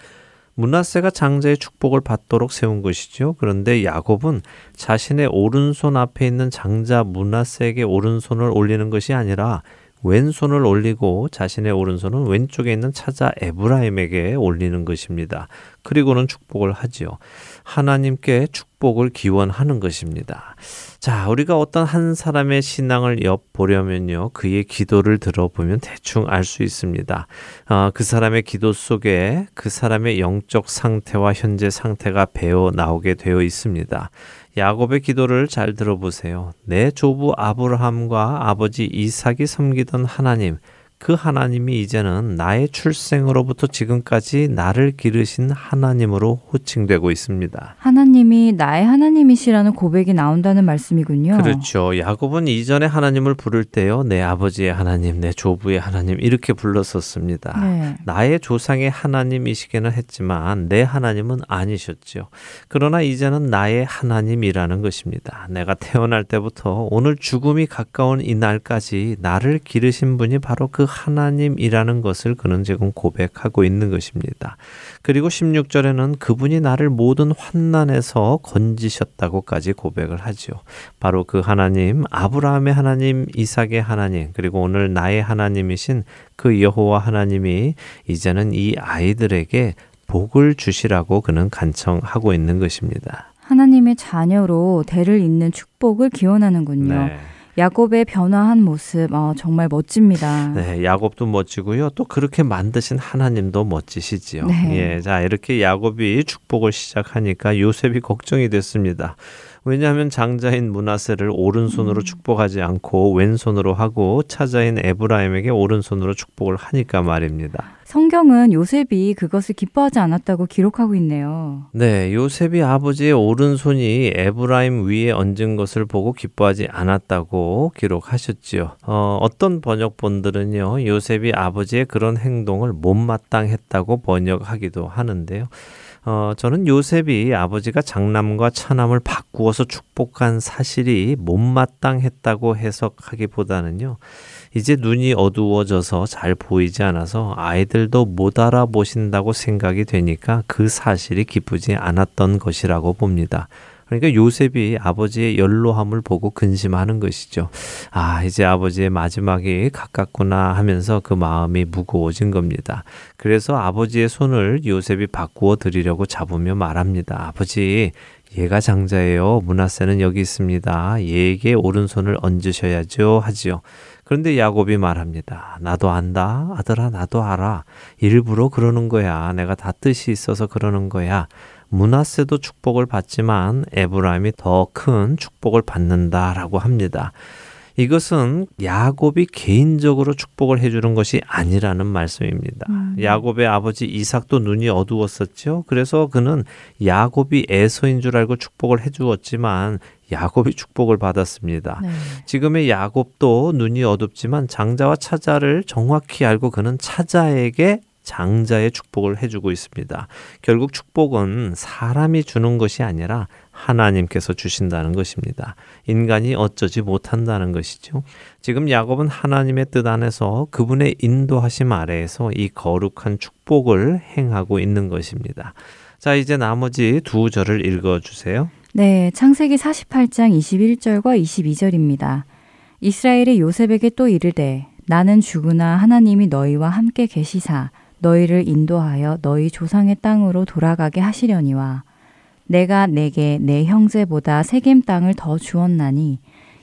S1: 문하세가 장자의 축복을 받도록 세운 것이죠. 그런데 야곱은 자신의 오른손 앞에 있는 장자 문하세에게 오른손을 올리는 것이 아니라 왼손을 올리고 자신의 오른손은 왼쪽에 있는 차자 에브라임에게 올리는 것입니다. 그리고는 축복을 하지요. 하나님께 축복을 기원하는 것입니다. 자, 우리가 어떤 한 사람의 신앙을 엿보려면요, 그의 기도를 들어보면 대충 알 수 있습니다. 어, 그 사람의 기도 속에 그 사람의 영적 상태와 현재 상태가 배어 나오게 되어 있습니다. 야곱의 기도를 잘 들어보세요. 내 조부 아브라함과 아버지 이삭이 섬기던 하나님, 그 하나님이 이제는 나의 출생으로부터 지금까지 나를 기르신 하나님으로 호칭되고 있습니다.
S3: 하나님이 나의 하나님이시라는 고백이 나온다는 말씀이군요.
S1: 그렇죠. 야곱은 이전에 하나님을 부를 때요. 내 아버지의 하나님, 내 조부의 하나님 이렇게 불렀었습니다. 네. 나의 조상의 하나님이시기는 했지만 내 하나님은 아니셨죠. 그러나 이제는 나의 하나님이라는 것입니다. 내가 태어날 때부터 오늘 죽음이 가까운 이 날까지 나를 기르신 분이 바로 그 하나님이라는 것을 그는 지금 고백하고 있는 것입니다. 그리고 16절에는 그분이 나를 모든 환난에서 건지셨다고까지 고백을 하죠. 바로 그 하나님, 아브라함의 하나님, 이삭의 하나님, 그리고 오늘 나의 하나님이신 그 여호와 하나님이 이제는 이 아이들에게 복을 주시라고 그는 간청하고 있는 것입니다.
S3: 하나님의 자녀로 대를 잇는 축복을 기원하는군요. 네. 야곱의 변화한 모습 어, 정말 멋집니다.
S1: 네, 야곱도 멋지고요. 또 그렇게 만드신 하나님도 멋지시지요. 네. 예, 자 이렇게 야곱이 축복을 시작하니까 요셉이 걱정이 됐습니다. 왜냐하면 장자인 문하세를 오른손으로 음. 축복하지 않고 왼손으로 하고 차자인 에브라임에게 오른손으로 축복을 하니까 말입니다.
S3: 성경은 요셉이 그것을 기뻐하지 않았다고 기록하고 있네요.
S1: 네, 요셉이 아버지의 오른손이 에브라임 위에 얹은 것을 보고 기뻐하지 않았다고 기록하셨지요. 어, 어떤 번역본들은요, 요셉이 아버지의 그런 행동을 못마땅했다고 번역하기도 하는데요. 어, 저는 요셉이 아버지가 장남과 차남을 바꾸어서 축복한 사실이 못마땅했다고 해석하기보다는요. 이제 눈이 어두워져서 잘 보이지 않아서 아이들도 못 알아보신다고 생각이 되니까 그 사실이 기쁘지 않았던 것이라고 봅니다. 그러니까 요셉이 아버지의 연로함을 보고 근심하는 것이죠. 아, 이제 아버지의 마지막이 가깝구나 하면서 그 마음이 무거워진 겁니다. 그래서 아버지의 손을 요셉이 바꾸어 드리려고 잡으며 말합니다. 아버지, 얘가 장자예요. 문하세는 여기 있습니다. 얘에게 오른손을 얹으셔야죠. 하지요. 그런데 야곱이 말합니다. 나도 안다. 아들아, 나도 알아. 일부러 그러는 거야. 내가 다 뜻이 있어서 그러는 거야. 문하세도 축복을 받지만 에브라임이 더 큰 축복을 받는다라고 합니다. 이것은 야곱이 개인적으로 축복을 해주는 것이 아니라는 말씀입니다. 음. 야곱의 아버지 이삭도 눈이 어두웠었죠. 그래서 그는 야곱이 에서인 줄 알고 축복을 해주었지만 야곱이 축복을 받았습니다. 네. 지금의 야곱도 눈이 어둡지만 장자와 차자를 정확히 알고 그는 차자에게 장자의 축복을 해주고 있습니다. 결국 축복은 사람이 주는 것이 아니라 하나님께서 주신다는 것입니다. 인간이 어쩌지 못한다는 것이죠. 지금 야곱은 하나님의 뜻 안에서 그분의 인도하심 아래에서 이 거룩한 축복을 행하고 있는 것입니다. 자, 이제 나머지 두 절을 읽어 주세요.
S3: 네, 창세기 48장 21절과 22절입니다. 이스라엘이 요셉에게 또 이르되 나는 죽으나 하나님이 너희와 함께 계시사 너희를 인도하여 너희 조상의 땅으로 돌아가게 하시려니와
S5: 내가 내게 내 형제보다 세겜 땅을 더 주었나니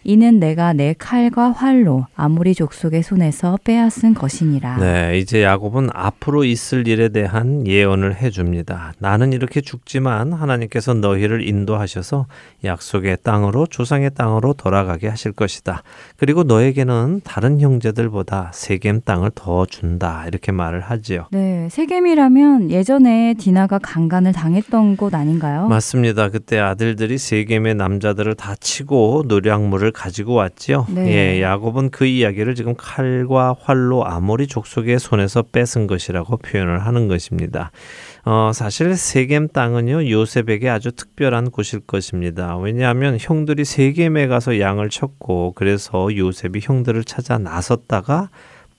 S5: 이는 내가 내 칼과 활로 아무리 족속의 손에서 빼앗은 것이니라.
S1: 네, 이제 야곱은 앞으로 있을 일에 대한 예언을 해 줍니다. 나는 이렇게 죽지만 하나님께서 너희를 인도하셔서 약속의 땅으로 조상의 땅으로 돌아가게 하실 것이다. 그리고 너에게는 다른 형제들보다 세겜 땅을 더 준다. 이렇게 말을 하지요.
S5: 네, 세겜이라면 예전에 디나가 강간을 당했던 곳 아닌가요?
S1: 맞습니다. 그때 아들들이 세겜의 남자들을 다 치고 노량물을 가지고 왔지요. 네. 예, 야곱은 그 이야기를 지금 칼과 활로 아모리 족속의 손에서 뺏은 것이라고 표현을 하는 것입니다. 어, 사실 세겜 땅은요 요셉에게 아주 특별한 곳일 것입니다. 왜냐하면 형들이 세겜에 가서 양을 쳤고 그래서 요셉이 형들을 찾아 나섰다가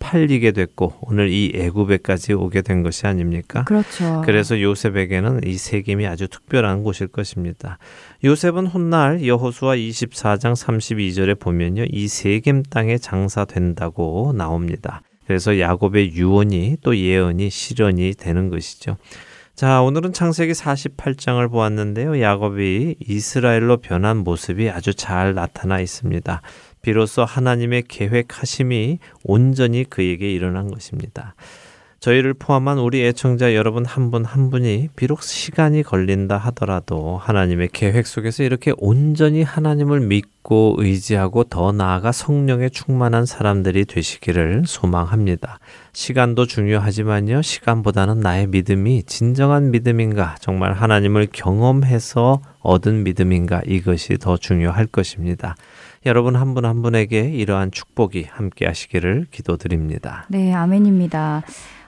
S1: 팔리게 됐고 오늘 이 애굽에까지 오게 된 것이 아닙니까?
S5: 그렇죠.
S1: 그래서 요셉에게는 이 세겜이 아주 특별한 곳일 것입니다. 요셉은 훗날 여호수아 24장 32절에 보면요. 이 세겜 땅에 장사된다고 나옵니다. 그래서 야곱의 유언이 또 예언이 실현이 되는 것이죠. 자, 오늘은 창세기 48장을 보았는데요. 야곱이 이스라엘로 변한 모습이 아주 잘 나타나 있습니다. 비로소 하나님의 계획하심이 온전히 그에게 일어난 것입니다. 저희를 포함한 우리 애청자 여러분 한 분한 한 분이 비록 시간이 걸린다 하더라도 하나님의 계획 속에서 이렇게 온전히 하나님을 믿고 의지하고 더 나아가 성령에 충만한 사람들이 되시기를 소망합니다. 시간도 중요하지만요, 시간보다는 나의 믿음이 진정한 믿음인가, 정말 하나님을 경험해서 얻은 믿음인가, 이것이 더 중요할 것입니다. 여러분 한 분한 한 분에게 이러한 축복이 함께 하시기를 기도드립니다.
S5: 네, 아멘입니다.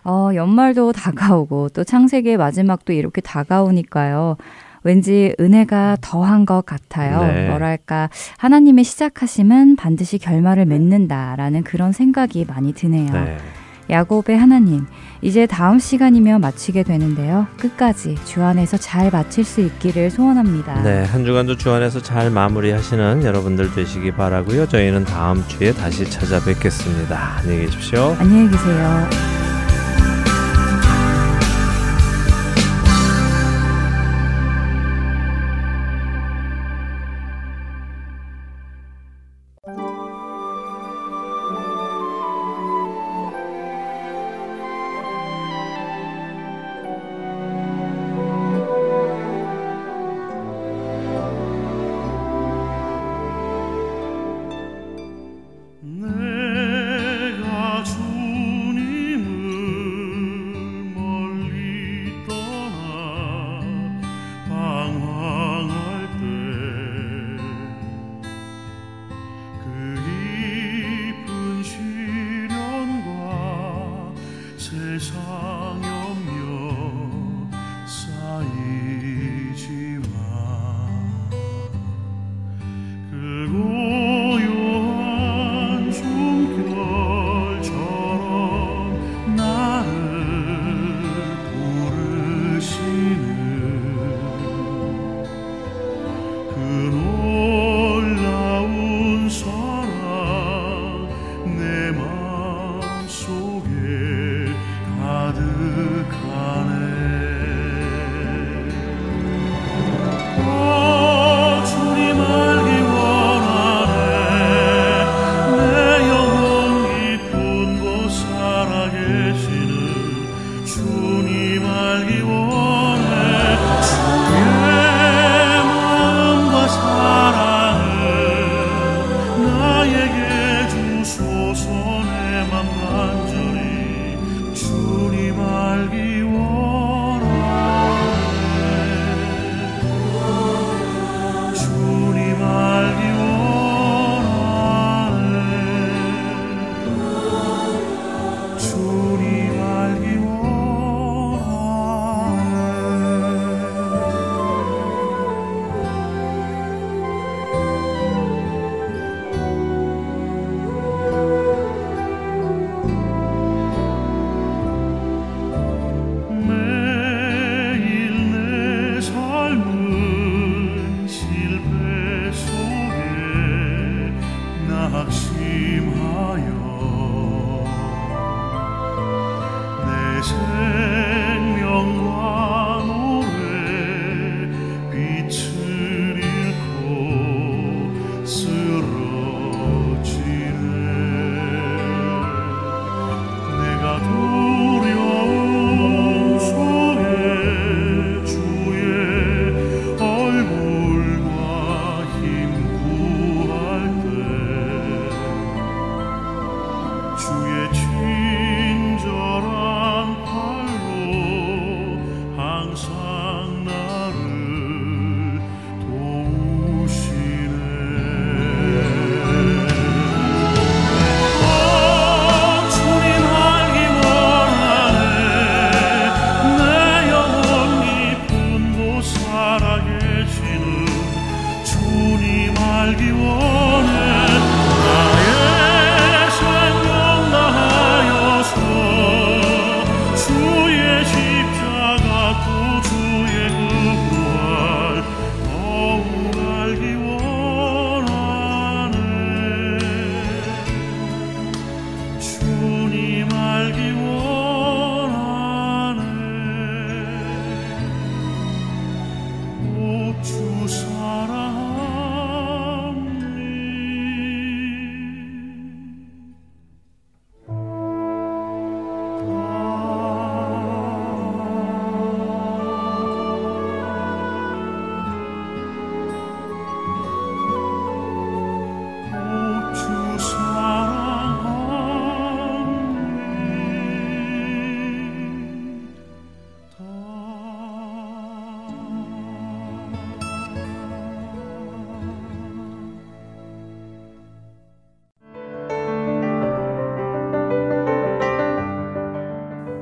S5: 어, 연말도 다가오고 또 창세기의 마지막도 이렇게 다가오니까요. 왠지 은혜가 더한 것 같아요. 네. 뭐랄까 하나님의 시작하심은 반드시 결말을 맺는다라는 그런 생각이 많이 드네요. 네. 야곱의 하나님, 이제 다음 시간이면 마치게 되는데요. 끝까지 주 안에서 잘 마칠 수 있기를 소원합니다.
S1: 네, 한 주간도 주 안에서 잘 마무리하시는 여러분들 되시기 바라고요. 저희는 다음 주에 다시 찾아뵙겠습니다. 안녕히 계십시오.
S5: 안녕히 계세요.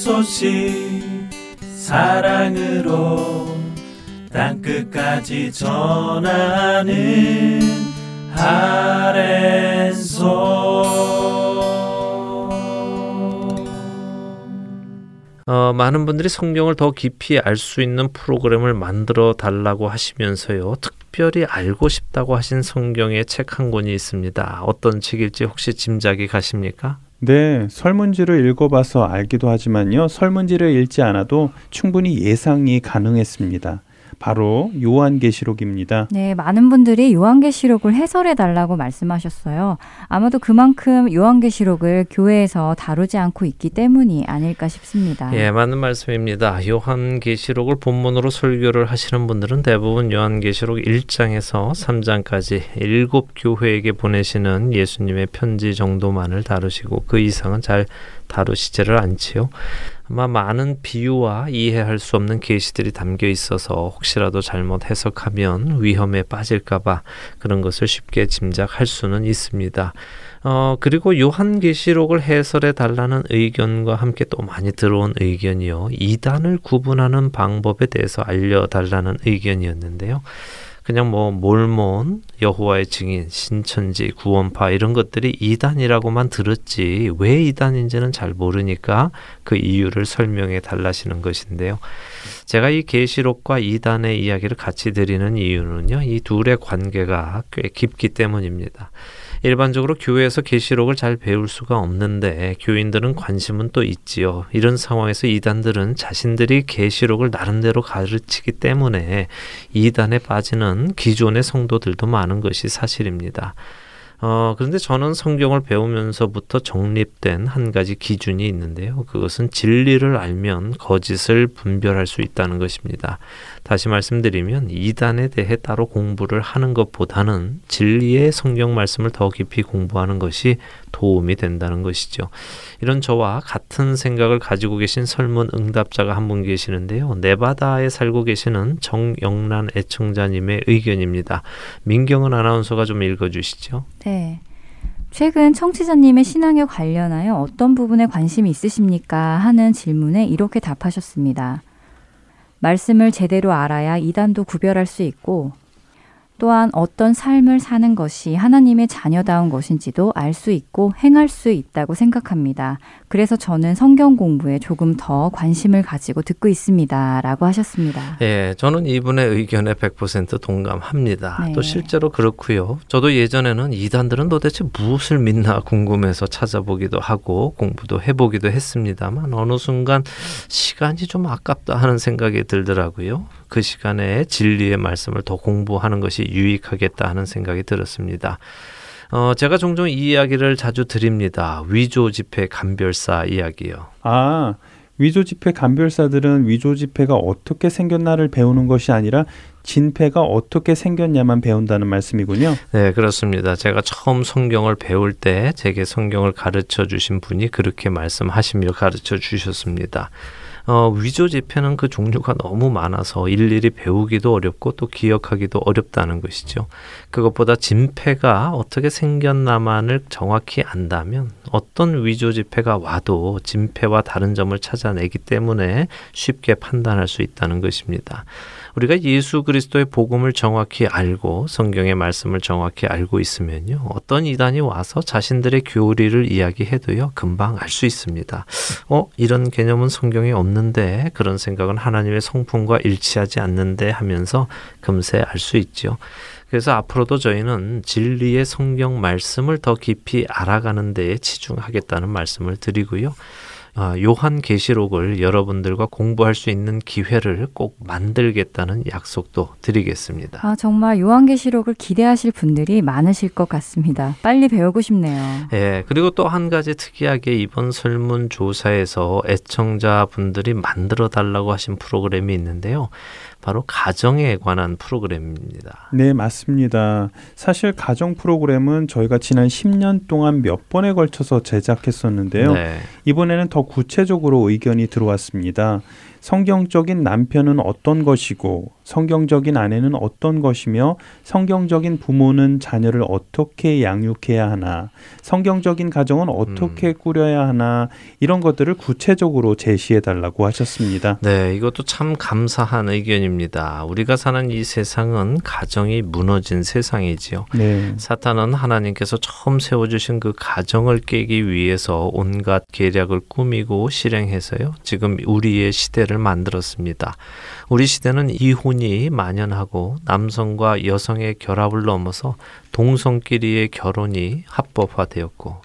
S4: 소식 사랑으로 땅끝까지 전하는 아랜소
S1: 어, 많은 분들이 성경을 더 깊이 알 수 있는 프로그램을 만들어 달라고 하시면서요. 특별히 알고 싶다고 하신 성경의 책 한 권이 있습니다. 어떤 책일지 혹시 짐작이 가십니까?
S2: 네, 설문지를 읽어봐서 알기도 하지만요. 설문지를 읽지 않아도 충분히 예상이 가능했습니다. 바로 요한계시록입니다.
S3: 네, 많은 분들이 요한계시록을 해설해 달라고 말씀하셨어요. 아마도 그만큼 요한계시록을 교회에서 다루지 않고 있기 때문이 아닐까 싶습니다.
S1: 예, 맞는 말씀입니다. 요한계시록을 본문으로 설교를 하시는 분들은 대부분 요한계시록 1장에서 3장까지 일곱 교회에게 보내시는 예수님의 편지 정도만을 다루시고 그 이상은 잘 다루시지를 않지요. 아마 많은 비유와 이해할 수 없는 계시들이 담겨 있어서 혹시라도 잘못 해석하면 위험에 빠질까봐 그런 것을 쉽게 짐작할 수는 있습니다. 어, 그리고 요한계시록을 해설해 달라는 의견과 함께 또 많이 들어온 의견이요. 이단을 구분하는 방법에 대해서 알려달라는 의견이었는데요. 그냥 뭐 몰몬, 여호와의 증인, 신천지, 구원파 이런 것들이 이단이라고만 들었지 왜 이단인지는 잘 모르니까 그 이유를 설명해 달라시는 것인데요. 제가 이 계시록과 이단의 이야기를 같이 드리는 이유는요. 이 둘의 관계가 꽤 깊기 때문입니다. 일반적으로 교회에서 계시록을 잘 배울 수가 없는데 교인들은 관심은 또 있지요. 이런 상황에서 이단들은 자신들이 계시록을 나름대로 가르치기 때문에 이단에 빠지는 기존의 성도들도 많은 것이 사실입니다. 어, 그런데 저는 성경을 배우면서부터 정립된 한 가지 기준이 있는데요. 그것은 진리를 알면 거짓을 분별할 수 있다는 것입니다. 다시 말씀드리면 이단에 대해 따로 공부를 하는 것보다는 진리의 성경 말씀을 더 깊이 공부하는 것이 도움이 된다는 것이죠. 이런 저와 같은 생각을 가지고 계신 설문 응답자가 한 분 계시는데요. 네바다에 살고 계시는 정영란 애청자님의 의견입니다. 민경은 아나운서가 좀 읽어주시죠.
S3: 네. 최근 청취자님의 신앙에 관련하여 어떤 부분에 관심이 있으십니까? 하는 질문에 이렇게 답하셨습니다. 말씀을 제대로 알아야 이단도 구별할 수 있고 또한 어떤 삶을 사는 것이 하나님의 자녀다운 것인지도 알 수 있고 행할 수 있다고 생각합니다. 그래서 저는 성경 공부에 조금 더 관심을 가지고 듣고 있습니다. 라고 하셨습니다.
S1: 예, 저는 이분의 의견에 100% 동감합니다. 네. 또 실제로 그렇고요. 저도 예전에는 이단들은 도대체 무엇을 믿나 궁금해서 찾아보기도 하고 공부도 해보기도 했습니다만 어느 순간 시간이 좀 아깝다 하는 생각이 들더라고요. 그 시간에 진리의 말씀을 더 공부하는 것이 유익하겠다 하는 생각이 들었습니다. 어, 제가 종종 이 이야기를 자주 드립니다. 위조 지폐 감별사 이야기요.
S2: 아, 위조 지폐 감별사들은 위조 지폐가 어떻게 생겼나를 배우는 것이 아니라 진폐가 어떻게 생겼냐만 배운다는 말씀이군요.
S1: 네, 그렇습니다. 제가 처음 성경을 배울 때 제게 성경을 가르쳐 주신 분이 그렇게 말씀하시며 가르쳐 주셨습니다. 어, 위조 지폐는 그 종류가 너무 많아서 일일이 배우기도 어렵고 또 기억하기도 어렵다는 것이죠. 그것보다 진폐가 어떻게 생겼나만을 정확히 안다면 어떤 위조 지폐가 와도 진폐와 다른 점을 찾아내기 때문에 쉽게 판단할 수 있다는 것입니다. 우리가 예수 그리스도의 복음을 정확히 알고 성경의 말씀을 정확히 알고 있으면요. 어떤 이단이 와서 자신들의 교리를 이야기해도요. 금방 알 수 있습니다. 어, 이런 개념은 성경에 없는데 그런 생각은 하나님의 성품과 일치하지 않는데 하면서 금세 알 수 있죠. 그래서 앞으로도 저희는 진리의 성경 말씀을 더 깊이 알아가는 데에 치중하겠다는 말씀을 드리고요. 아, 요한 계시록을 여러분들과 공부할 수 있는 기회를 꼭 만들겠다는 약속도 드리겠습니다.
S3: 아, 정말 요한 계시록을 기대하실 분들이 많으실 것 같습니다. 빨리 배우고 싶네요.
S1: 예, 그리고 또 한 가지 특이하게 이번 설문 조사에서 애청자분들이 만들어 달라고 하신 프로그램이 있는데요. 바로 가정에 관한 프로그램입니다.
S2: 네, 맞습니다. 사실 가정 프로그램은 저희가 지난 10년 동안 몇 번에 걸쳐서 제작했었는데요. 네. 이번에는 더 구체적으로 의견이 들어왔습니다. 성경적인 남편은 어떤 것이고 성경적인 아내는 어떤 것이며 성경적인 부모는 자녀를 어떻게 양육해야 하나 성경적인 가정은 어떻게 음. 꾸려야 하나 이런 것들을 구체적으로 제시해 달라고 하셨습니다.
S1: 네, 이것도 참 감사한 의견입니다. 우리가 사는 이 세상은 가정이 무너진 세상이지요. 네. 사탄은 하나님께서 처음 세워 주신 그 가정을 깨기 위해서 온갖 계략을 꾸미고 실행해서요. 지금 우리의 시대를 만들었습니다. 우리 시대는 이혼 이 만연하고 남성과 여성의 결합을 넘어서 동성끼리의 결혼이 합법화되었고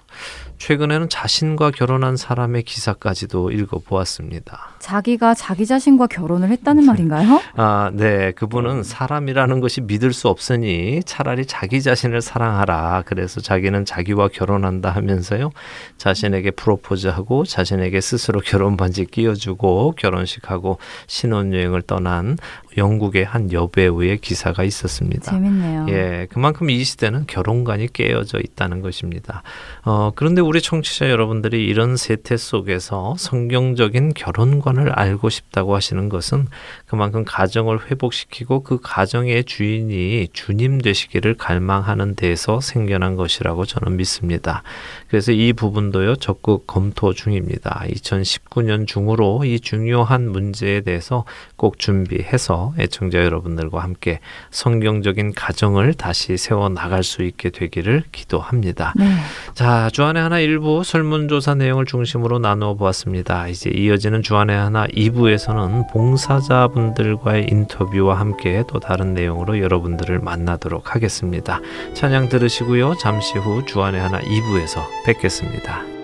S1: 최근에는 자신과 결혼한 사람의 기사까지도 읽어보았습니다.
S3: 자기가 자기 자신과 결혼을 했다는 네. 말인가요?
S1: 아, 네. 그분은 사람이라는 것이 믿을 수 없으니 차라리 자기 자신을 사랑하라. 그래서 자기는 자기와 결혼한다 하면서요. 자신에게 프로포즈하고 자신에게 스스로 결혼 반지 끼워주고 결혼식하고 신혼여행을 떠난 영국의 한 여배우의 기사가 있었습니다.
S3: 재밌네요.
S1: 예, 그만큼 이 시대는 결혼관이 깨어져 있다는 것입니다. 어, 그런데 우리 청취자 여러분들이 이런 세태 속에서 성경적인 결혼관을 알고 싶다고 하시는 것은 그만큼 가정을 회복시키고 그 가정의 주인이 주님 되시기를 갈망하는 데서 생겨난 것이라고 저는 믿습니다. 그래서 이 부분도요 적극 검토 중입니다. 2019년 중으로 이 중요한 문제에 대해서 꼭 준비 해서 애청자 여러분들과 함께 성경적인 가정을 다시 세워 나갈 수 있게 되기를 기도합니다. 네. 자, 주안의 하나 일부 설문조사 내용을 중심으로 나누어 보았습니다. 이제 이어지는 주안의 하나 2부에서는 봉사자분들과의 인터뷰와 함께 또 다른 내용으로 여러분들을 만나도록 하겠습니다. 찬양 들으시고요. 잠시 후 주안의 하나 2부에서 뵙겠습니다.